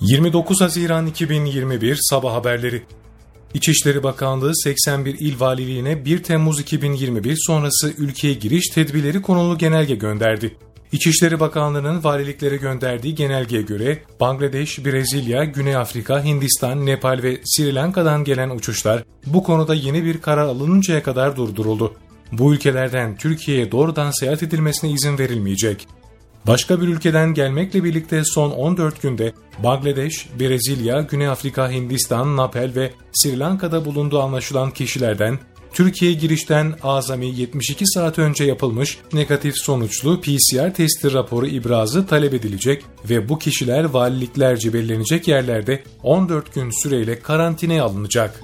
29 Haziran 2021 Sabah Haberleri İçişleri Bakanlığı 81 il valiliğine 1 Temmuz 2021 sonrası ülkeye giriş tedbirleri konulu genelge gönderdi. İçişleri Bakanlığı'nın valiliklere gönderdiği genelgeye göre Bangladeş, Brezilya, Güney Afrika, Hindistan, Nepal ve Sri Lanka'dan gelen uçuşlar bu konuda yeni bir karar alınıncaya kadar durduruldu. Bu ülkelerden Türkiye'ye doğrudan seyahat edilmesine izin verilmeyecek. Başka bir ülkeden gelmekle birlikte son 14 günde Bangladeş, Brezilya, Güney Afrika, Hindistan, Nepal ve Sri Lanka'da bulunduğu anlaşılan kişilerden Türkiye girişten azami 72 saat önce yapılmış negatif sonuçlu PCR testi raporu ibrazı talep edilecek ve bu kişiler valiliklerce belirlenecek yerlerde 14 gün süreyle karantinaya alınacak.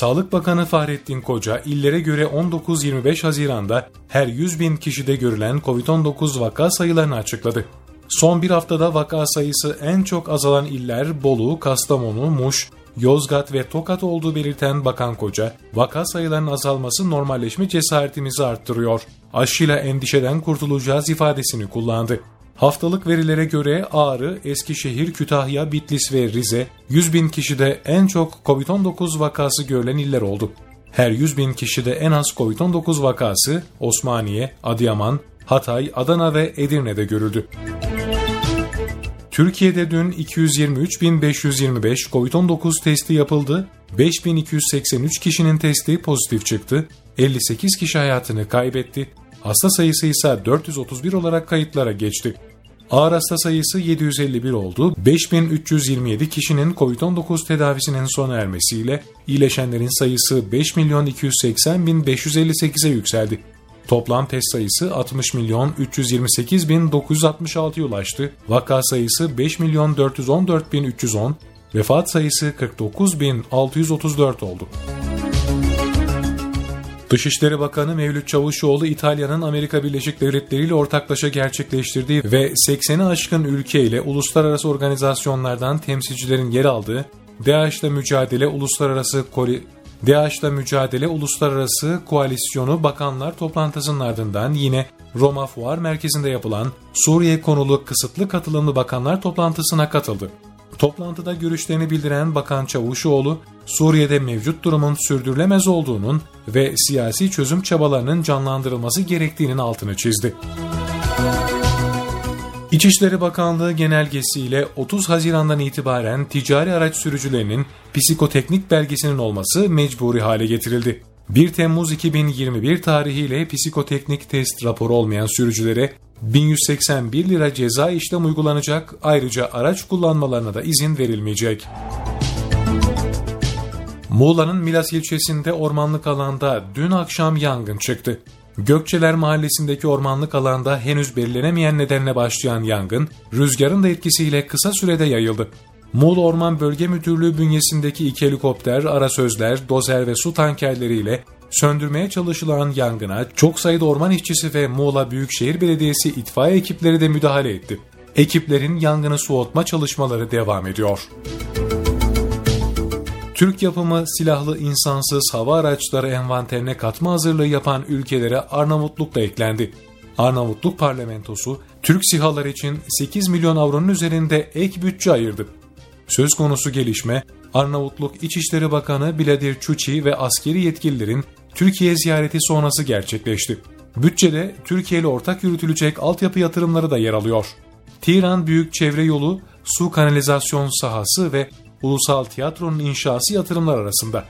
Sağlık Bakanı Fahrettin Koca, illere göre 19-25 Haziran'da her 100 bin kişide görülen COVID-19 vaka sayılarını açıkladı. Son bir haftada vaka sayısı en çok azalan iller Bolu, Kastamonu, Muş, Yozgat ve Tokat olduğu belirten Bakan Koca, vaka sayılarının azalması normalleşme cesaretimizi arttırıyor. Aşıyla endişeden kurtulacağız ifadesini kullandı. Haftalık verilere göre Ağrı, Eskişehir, Kütahya, Bitlis ve Rize 100 bin kişide en çok COVID-19 vakası görülen iller oldu. Her 100 bin kişide en az COVID-19 vakası Osmaniye, Adıyaman, Hatay, Adana ve Edirne'de görüldü. Türkiye'de dün 223.525 COVID-19 testi yapıldı, 5.283 kişinin testi pozitif çıktı, 58 kişi hayatını kaybetti, hasta sayısı ise 431 olarak kayıtlara geçti. Ağır hasta sayısı 751 oldu. 5327 kişinin COVID-19 tedavisinin sona ermesiyle iyileşenlerin sayısı 5 milyon 280 bin 558'e yükseldi. Toplam test sayısı 60 milyon 328 bin 966'ya ulaştı. Vaka sayısı 5 milyon 414 bin 310, vefat sayısı 49 bin 634 oldu. Dışişleri Bakanı Mevlüt Çavuşoğlu İtalya'nın Amerika Birleşik Devletleri ile ortaklaşa gerçekleştirdiği ve 80'i aşkın ülke ile uluslararası organizasyonlardan temsilcilerin yer aldığı DAEŞ'le mücadele uluslararası Kori DAEŞ'la mücadele uluslararası koalisyonu bakanlar toplantısının ardından yine Roma Fuar Merkezi'nde yapılan Suriye konulu kısıtlı katılımlı bakanlar toplantısına katıldı. Toplantıda görüşlerini bildiren Bakan Çavuşoğlu, Suriye'de mevcut durumun sürdürülemez olduğunun ve siyasi çözüm çabalarının canlandırılması gerektiğinin altını çizdi. İçişleri Bakanlığı genelgesiyle 30 Haziran'dan itibaren ticari araç sürücülerinin psikoteknik belgesinin olması mecburi hale getirildi. 1 Temmuz 2021 tarihiyle psikoteknik test raporu olmayan sürücülere 1181 lira ceza işlem uygulanacak ayrıca araç kullanmalarına da izin verilmeyecek. Muğla'nın Milas ilçesinde ormanlık alanda dün akşam yangın çıktı. Gökçeler mahallesindeki ormanlık alanda henüz belirlenemeyen nedenle başlayan yangın, rüzgarın da etkisiyle kısa sürede yayıldı. Muğla Orman Bölge Müdürlüğü bünyesindeki iki helikopter, arasözler, dozer ve su tankerleriyle söndürmeye çalışılan yangına çok sayıda orman işçisi ve Muğla Büyükşehir Belediyesi itfaiye ekipleri de müdahale etti. Ekiplerin yangını soğutma çalışmaları devam ediyor. Türk yapımı silahlı insansız hava araçları envanterine katma hazırlığı yapan ülkelere Arnavutluk da eklendi. Arnavutluk parlamentosu Türk sihalar için 8 milyon avronun üzerinde ek bütçe ayırdı. Söz konusu gelişme Arnavutluk İçişleri Bakanı Biladir Çuçi ve askeri yetkililerin Türkiye ziyareti sonrası gerçekleşti. Bütçede Türkiye ile ortak yürütülecek altyapı yatırımları da yer alıyor. Tiran Büyük Çevre Yolu, su kanalizasyon sahası ve Ulusal Tiyatro'nun inşası yatırımlar arasında.